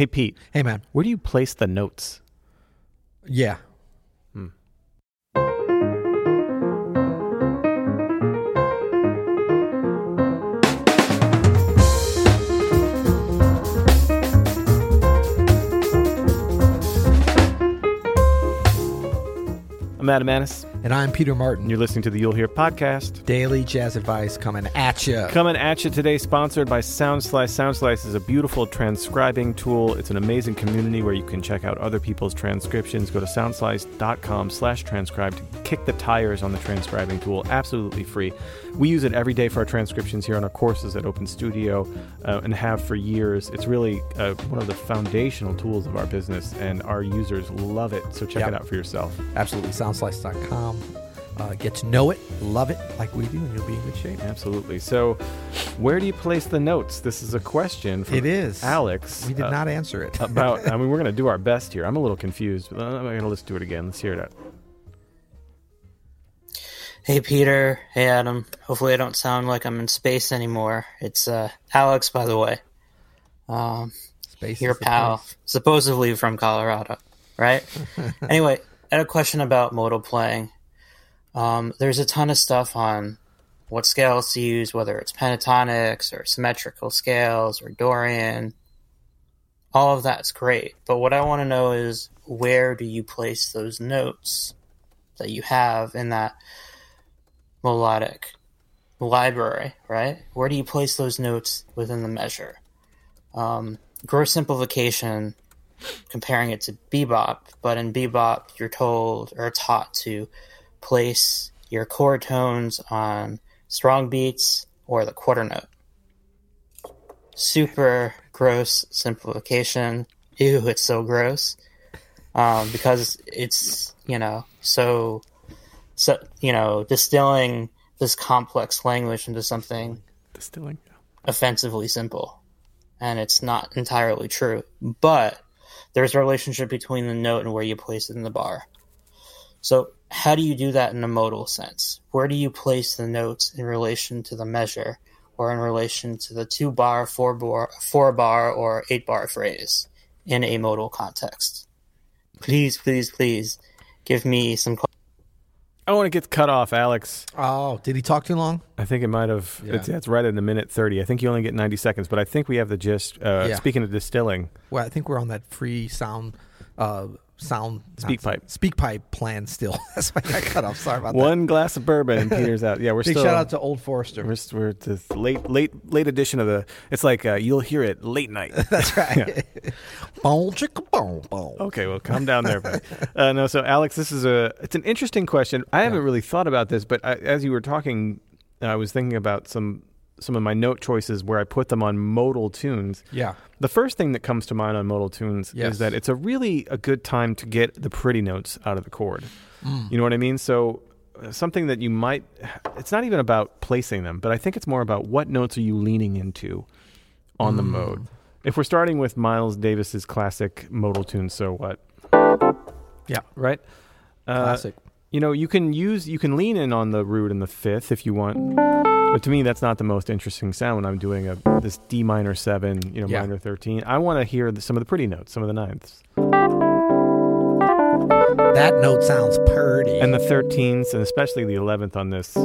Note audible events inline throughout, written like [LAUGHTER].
Hey, Pete, Hey, man. where do you place the notes? Yeah. I'm Adam And I'm Peter Martin. you're listening to the You'll Hear podcast. Daily jazz advice coming at you. Coming at you today, sponsored by SoundSlice. SoundSlice is a beautiful transcribing tool. It's an amazing community where you can check out other people's transcriptions. Go to soundslice.com slash transcribe to kick the tires on the transcribing tool. Absolutely free. We use it every day for our transcriptions here on our courses at Open Studio uh, and have for years. It's really uh, one of the foundational tools of our business, and our users love it. So check Yep. it out for yourself. Absolutely. Soundslice.com. Uh, get to know it, love it like we do, and you'll be in good shape. Absolutely. So, where do you place the notes? This is a question from It is. Alex. We did uh, not answer it. about. [LAUGHS] I mean, we're going to do our best here. I'm a little confused, but I'm going to let's do it again. Let's hear it out. Hey Peter, hey Adam. Hopefully I don't sound like I'm in space anymore. It's uh, Alex, by the way. Um, Space your pal, place. supposedly from Colorado, right? [LAUGHS] anyway, I had a question about modal playing. Um, there's a ton of stuff on what scales to use, whether it's pentatonics or symmetrical scales or Dorian. All of that's great, but what I want to know is where do you place those notes that you have in that melodic library, right? Where do you place those notes within the measure? Um, gross simplification, comparing it to bebop, but in bebop, you're told or taught to place your chord tones on strong beats or the quarter note. Super gross simplification. Ew, it's so gross. Um, because it's, you know, so, so, you know, distilling this complex language into something Distilling. offensively simple. And it's not entirely true. But there's a relationship between the note and where you place it in the bar. So, how do you do that in a modal sense? Where do you place the notes in relation to the measure or in relation to the two bar, four bar, four bar, or eight bar phrase in a modal context? Please, please, please give me some. I want to get cut off, Alex. Oh, did he talk too long? I think it might have. Yeah. It's, it's right at the minute thirty. I think you only get ninety seconds, but I think we have the gist. Uh, Yeah. Speaking of distilling, Well, I think we're on that free sound, uh, sound SpeakPipe. speak pipe plan still. [LAUGHS] That's why I got cut off. Sorry about that. one glass of bourbon and Peter's out. Yeah, we're [LAUGHS] Big still. shout out to Old Forester. We're, we're the late, late, late edition of the. It's like uh, you'll hear it late night. [LAUGHS] That's right. Boom, chicka, boom, boom. Okay, well, calm down there. Buddy. Uh, no, so Alex, this is a it's an interesting question. I haven't really thought about this, but I, as you were talking, I was thinking about some some of my note choices where I put them on modal tunes. Yeah. The first thing that comes to mind on modal tunes Yes. is that it's a really a good time to get the pretty notes out of the chord. Mm. You know what I mean? So uh, something that you might it's not even about placing them, but I think it's more about what notes are you leaning into on the Mm. mode. If we're starting with Miles Davis's classic modal tune, so what? Yeah. Right? Uh, Classic. you know, you can use you can lean in on the root and the fifth if you want. But to me that's not the most interesting sound when I'm doing a this D minor 7, you know, Yeah. minor 13. I want to hear the, some of the pretty notes, some of the ninths. that note sounds purty. And the 13s and especially the 11th on this.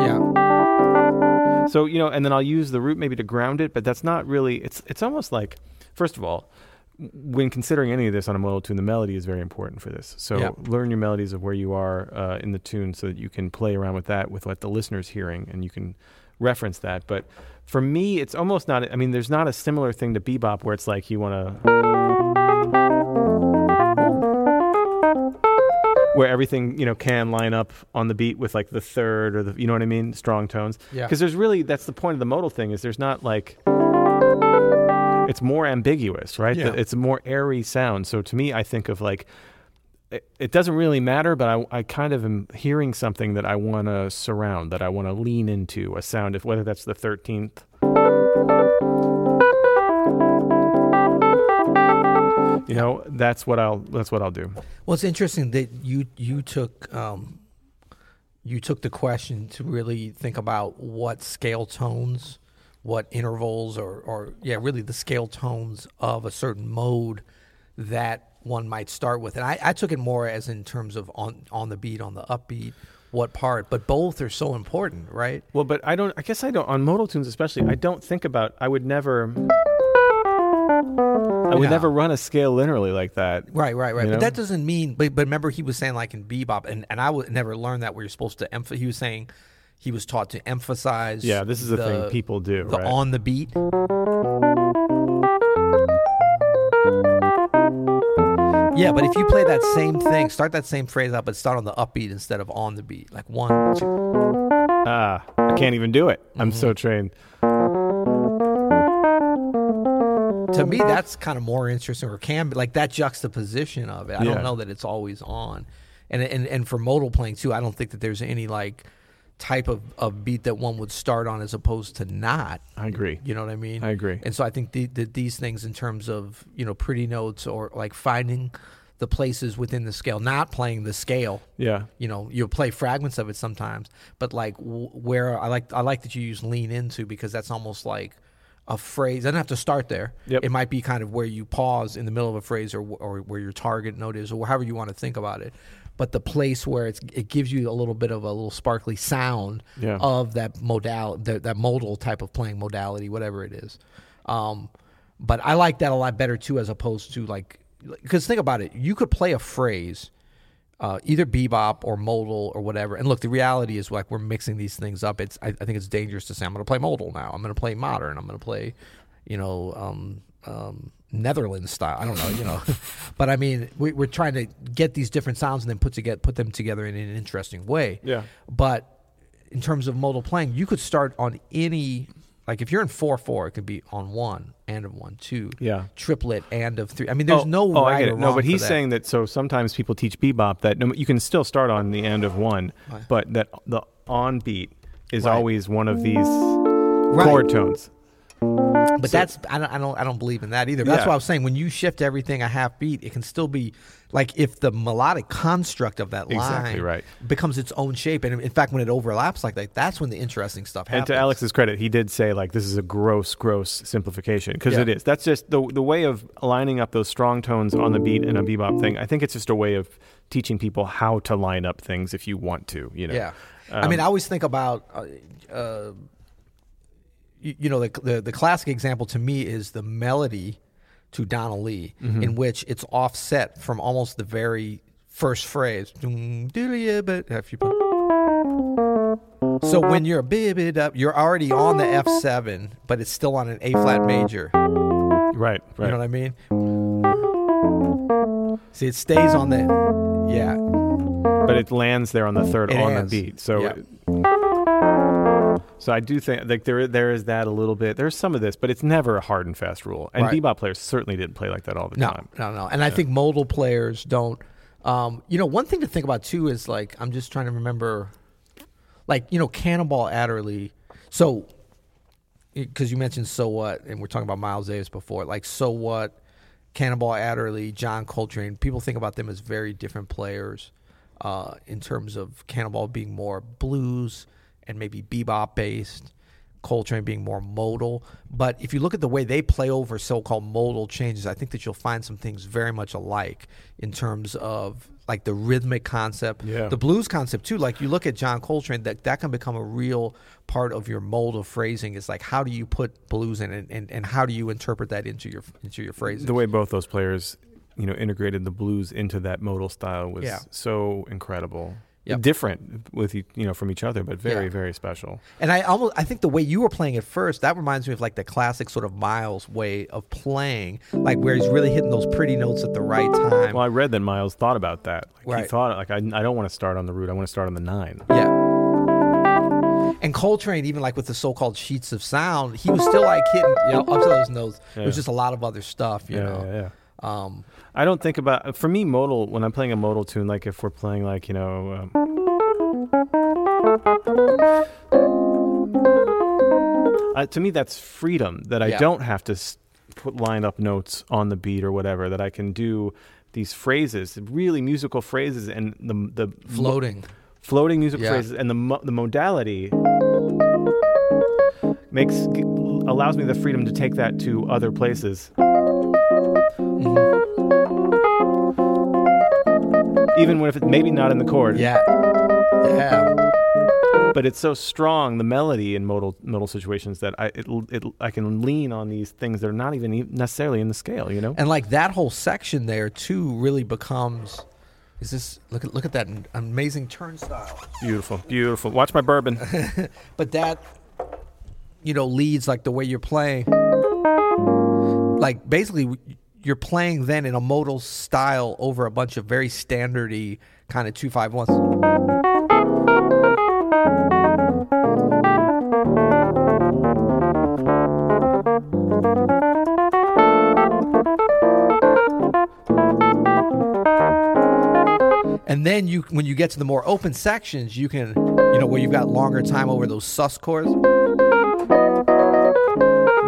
yeah. So, you know, and then I'll use the root maybe to ground it, but that's not really it's it's almost like first of all, when considering any of this on a modal tune, the melody is very important for this. So Yeah. learn your melodies of where you are uh, in the tune so that you can play around with that with what the listener's hearing and you can reference that. But for me, it's almost not, I mean, there's not a similar thing to bebop where it's like you want to. Where everything you know can line up on the beat with like the third or the you know what I mean strong tones Yeah. because there's really that's the point of the modal thing is there's not like it's more ambiguous right? Yeah. it's a more airy sound. So to me i think of like it, it doesn't really matter but I, I kind of am hearing something that i want to surround that i want to lean into a sound if whether that's the 13th you know that's what i'll that's what i'll do. Well, it's interesting that you you took um, you took the question to really think about what scale tones what intervals or or yeah, really the scale tones of a certain mode that one might start with. And I, I took it more as in terms of on on the beat, on the upbeat, what part. But both are so important, right? Well, but I don't. I guess I don't on modal tunes especially. I don't think about. I would never. I would Yeah. never run a scale linearly like that. Right, right, right. But know? that doesn't mean. But but remember, he was saying like in bebop, and and I would never learn that where you're supposed to emphasize. He was saying he was taught to emphasize. Yeah, this is the thing people do. the right? on the beat. Yeah, but if you play that same thing, start that same phrase out, but start on the upbeat instead of on the beat, like one, two. ah, I can't even do it. I'm Mm-hmm. so trained. To me, that's kind of more interesting, or can be like that juxtaposition of it. I Yeah. don't know that it's always on, and and and for modal playing too, I don't think that there's any like type of, of beat that one would start on as opposed to not. I agree. You know what I mean? I agree. And so I think the, the, these things, in terms of you know pretty notes or like finding the places within the scale, not playing the scale. Yeah. You know, you'll play fragments of it sometimes, but like w- where I like I like that you use lean into because that's almost like a phrase. It doesn't have to start there. Yep. It might be kind of where you pause in the middle of a phrase or or where your target note is or however you want to think about it. But the place where it's it gives you a little bit of a little sparkly sound Yeah. of that modal that, that modal type of playing modality, whatever it is. Um, but I like that a lot better too, as opposed to like because think about it, you could play a phrase, uh, either bebop or modal or whatever. And look, the reality is like we're mixing these things up. It's I, I think it's dangerous to say I'm going to play modal now. I'm going to play modern. I'm going to play, you know, um, um, Netherlands style. I don't know, you know, [LAUGHS] but I mean, we, we're trying to get these different sounds and then put together put them together in an interesting way. Yeah. But in terms of modal playing, you could start on any. Like if you're in four four, it could be on one and of one, two, Yeah. triplet and of three. I mean, there's oh, no oh, right I get it. No, but he's that. saying that. So sometimes people teach bebop that no, you can still start on the end of one, but that the on beat is Right. always one of these chord tones. But that's I don't I don't I don't believe in that either. But That's why I was saying. When you shift everything a half beat, it can still be like if the melodic construct of that Exactly line right. becomes its own shape, and in fact, when it overlaps like that, that's when the interesting stuff happens. And to Alex's credit, he did say like this is a gross, gross simplification because Yeah. it is. That's just the the way of lining up those strong tones on the beat in a bebop thing. I think it's just a way of teaching people how to line up things if you want to. You know. Yeah, I Um, mean, I always think about, uh, uh, you, know, the, the the classic example to me is the melody to Donna Lee, Mm-hmm. in which it's offset from almost the very first phrase. Doom, doodly, but if you. So when you're a bit bit up, you're already on the F seven, but it's still on an A flat major. Right. Right. You know what I mean? See, it stays on the yeah. but it lands there on the third It on the beat. So, Yeah. So I do think like there there is that a little bit. There's some of this, but it's never a hard and fast rule. And Right. bebop players certainly didn't play like that all the No, time. no, no. No. And I think modal players don't. Um, you know, one thing to think about too is like I'm just trying to remember, like you know, Cannonball Adderley. So, because you mentioned so what, and we're talking about Miles Davis before, like so what, Cannonball Adderley, John Coltrane. People think about them as very different players, uh, in terms of Cannonball being more blues and maybe bebop based. Coltrane being more modal. But if you look at the way they play over so-called modal changes, I think that you'll find some things very much alike in terms of like the rhythmic concept, Yeah. the blues concept too. Like you look at John Coltrane, that that can become a real part of your modal phrasing. Is like how do you put blues in it, and, and how do you interpret that into your into your phrasing? The way both those players, you know, integrated the blues into that modal style was Yeah. so incredible. Yep. Different with you know from each other, but very Yeah. very special. And I almost I think the way you were playing at first, that reminds me of like the classic sort of Miles way of playing, like where he's really hitting those pretty notes at the right time. Well, I read that Miles thought about that. Like He thought like I, I don't want to start on the root. I want to start on the nine. Yeah. And Coltrane, even like with the so-called sheets of sound, he was still like hitting you know, up to those notes. It was just a lot of other stuff, you Yeah, know. yeah, yeah. Um, I don't think about for me modal when I'm playing a modal tune. Like if we're playing like you know. Um, uh, to me, that's freedom that I Yeah. don't have to put line up notes on the beat or whatever. That I can do these phrases, really musical phrases, and the the floating. floating music Yeah. phrases and the mo- the modality makes allows me the freedom to take that to other places. Mm-hmm. Even when if it's maybe not in the chord, Yeah. Yeah. but it's so strong the melody in modal modal situations that I it, it I can lean on these things that are not even e- necessarily in the scale. You know. And like that whole section there too really becomes is this look at look at that amazing turnstile. Beautiful, beautiful. Watch my bourbon. [LAUGHS] But that you know leads like the way you're playing like basically you're playing then in a modal style over a bunch of very standardy kind of two five ones. And then you, when you get to the more open sections, you can, you know, where you've got longer time over those sus chords,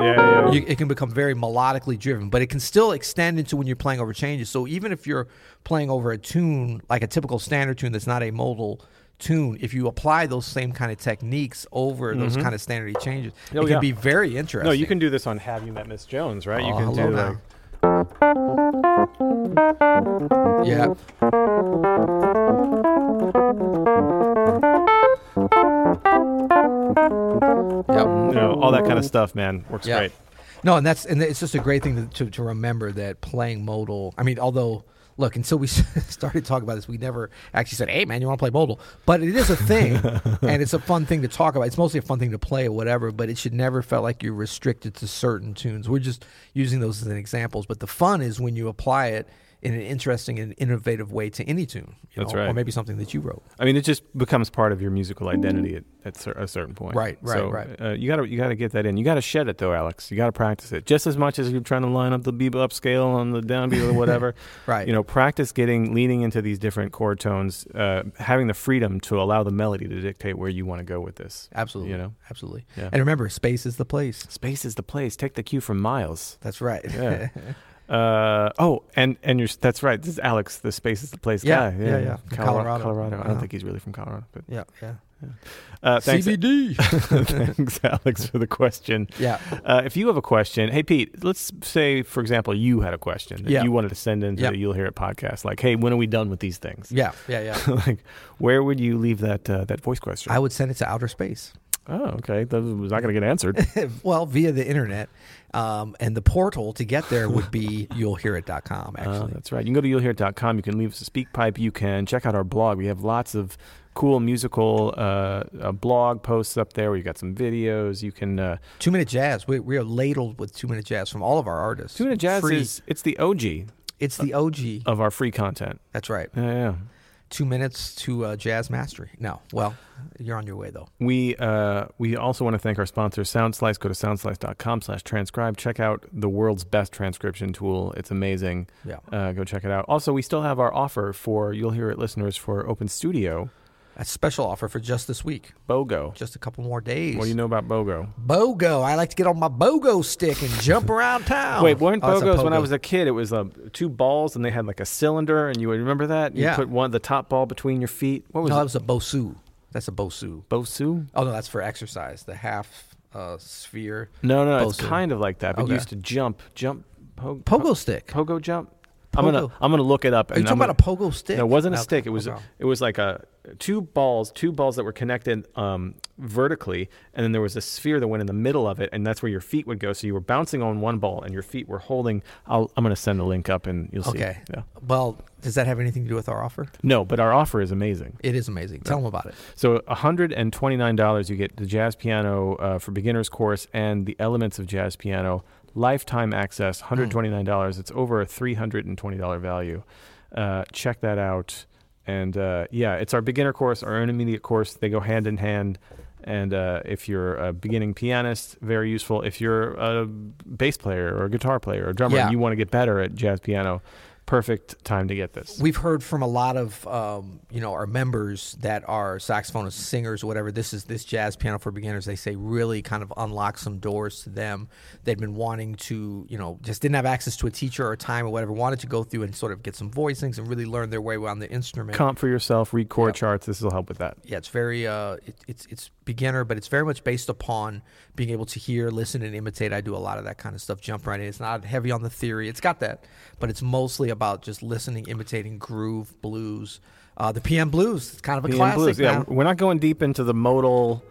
Yeah, yeah. you, it can become very melodically driven. But it can still extend into when you're playing over changes. So even if you're playing over a tune, like a typical standard tune that's not a modal tune, if you apply those same kind of techniques over those mm-hmm. kind of standard changes, Oh, it can yeah. be very interesting. No, you can do this on Have You Met Miss Jones, right? you Oh, can hello do now. like Yeah. You know all that kind of stuff, man. Works Yeah. great. No, and that's and it's just a great thing to, to, to remember that playing modal. I mean, although look, until we [LAUGHS] started talking about this, we never actually said, "Hey, man, you want to play modal?" But it is a thing, [LAUGHS] and it's a fun thing to talk about. It's mostly a fun thing to play or whatever. But it should never felt like you're restricted to certain tunes. We're just using those as an examples. But the fun is when you apply it in an interesting and innovative way to any tune. That's know, right. Or maybe something that you wrote. I mean, it just becomes part of your musical identity at, at cer- a certain point. Right, right, so, right. Uh, you gotta you gotta get that in. You gotta shed it though, Alex. You gotta practice it just as much as you're trying to line up the bebop scale on the downbeat or whatever. [LAUGHS] Right. You know, practice getting leaning into these different chord tones, uh, having the freedom to allow the melody to dictate where you want to go with this. Absolutely. You know, Absolutely. Yeah. And remember, space is the place. space is the place. Take the cue from Miles. That's right. Yeah. [LAUGHS] Uh, oh, and and you're that's right. This is Alex, the space is the place Yeah, guy. yeah, yeah. From Colorado. Colorado. Colorado. I don't Uh-huh. think he's really from Colorado, but yeah. Yeah. uh, thanks, CBD. [LAUGHS] thanks, Alex, for the question. yeah. Uh, if you have a question, hey Pete, let's say, for example, you had a question that Yeah. you wanted to send into Yeah. the You'll Hear It podcast, like, hey, when are we done with these things? Yeah. Yeah. Yeah. [LAUGHS] like, where would you leave that uh, that voice question? I would send it to outer space. Oh, okay, that was not going to get answered. [LAUGHS] well, via the internet. Um, and the portal to get there would be [LAUGHS] you'llhearit.com, Uh, actually. that's right. You can go to you'llhear.com. You can leave us a SpeakPipe. You can check out our blog. We have lots of cool musical uh, uh, blog posts up there. We've got some videos. You can. Uh, two minute jazz. We, we are ladled with two minute jazz from all of our artists. Two Minute Jazz Free. is it's the OG It's the OG. of our free content. That's right. Yeah, yeah. Two minutes to uh, jazz mastery. No. Well, you're on your way, though. We uh, we also want to thank our sponsor, SoundSlice. Go to soundslice.com slash transcribe. Check out the world's best transcription tool. It's amazing. Yeah. Uh, go check it out. Also, we still have our offer for You'll Hear It listeners for Open Studio, A special offer for just this week. BOGO. Just a couple more days. What do you know about BOGO? BOGO. I like to get on my BOGO stick and jump around town. Wait, weren't Oh, BOGOs when I was a kid? It was uh, two balls and they had like a cylinder, and you would remember that? You Yeah. put one the top ball between your feet. What was No, that was a Bosu. That's a Bosu. Bosu? Oh no, that's for exercise. The half uh, sphere No, no, no. It's kind of like that. But Okay. you used to jump, jump, po- pogo stick. pogo jump. I'm gonna I'm gonna look it up. Are you talking I'm about a pogo stick? No, it wasn't a Okay, stick. It was okay. it was like a two balls, two balls that were connected um, vertically, and then there was a sphere that went in the middle of it, and that's where your feet would go. So you were bouncing on one ball, and your feet were holding. I'll, I'm gonna send a link up, and you'll see. Okay. Yeah. Well, does that have anything to do with our offer? No, but our offer is amazing. It is amazing. Tell them about it. So $129, you get the jazz piano uh, for beginners course and the elements of jazz piano, lifetime access, $129. It's over a $320 value. Uh, check that out. And uh, yeah, it's our beginner course, our intermediate course. They go hand in hand. And uh, if you're a beginning pianist, very useful. If you're a bass player or a guitar player or a drummer Yeah. and you want to get better at jazz piano, perfect time to get this. We've heard from a lot of um, you know our members that are saxophonists, singers, whatever. This is this jazz piano for beginners. They say really kind of unlocks some doors to them. They'd been wanting to you know just didn't have access to a teacher or time or whatever. Wanted to go through and sort of get some voicings and really learn their way around the instrument. Comp for yourself, read chord Yep. charts. This will help with that. yeah, it's very uh, it, it's it's beginner, but it's very much based upon being able to hear, listen, and imitate. I do a lot of that kind of stuff. Jump right in. It's not heavy on the theory. It's got that, but it's mostly about just listening, imitating groove, blues. Uh, the PM blues, it's kind of a PM classic. blues. Yeah, now. we're not going deep into the modal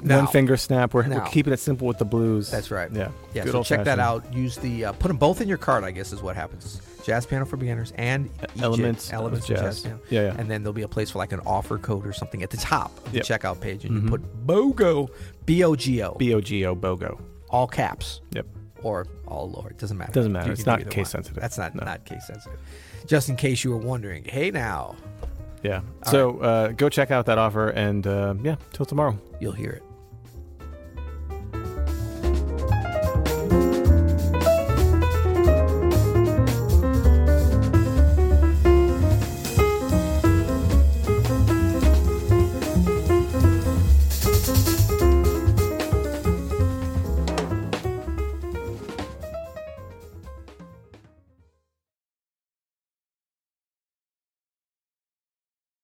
No. one finger snap. We're, No. we're keeping it simple with the blues. That's right. Yeah. Yeah, Good so check that out. Use the uh, put them both in your cart. I guess is what happens. Jazz piano for beginners and elements elements of jazz. jazz piano. Yeah, yeah. And then there'll be a place for like an offer code or something at the top of Yep. the checkout page, and Mhm. you put BOGO, B O G O, B O G O BOGO. all caps. Yep. Or all lower. It doesn't matter. Doesn't matter. You It's can do not either case one. sensitive. That's not No. not case sensitive. Just in case you were wondering, hey now, Yeah. so uh, go check out that offer and uh, yeah, till tomorrow. you'll hear it.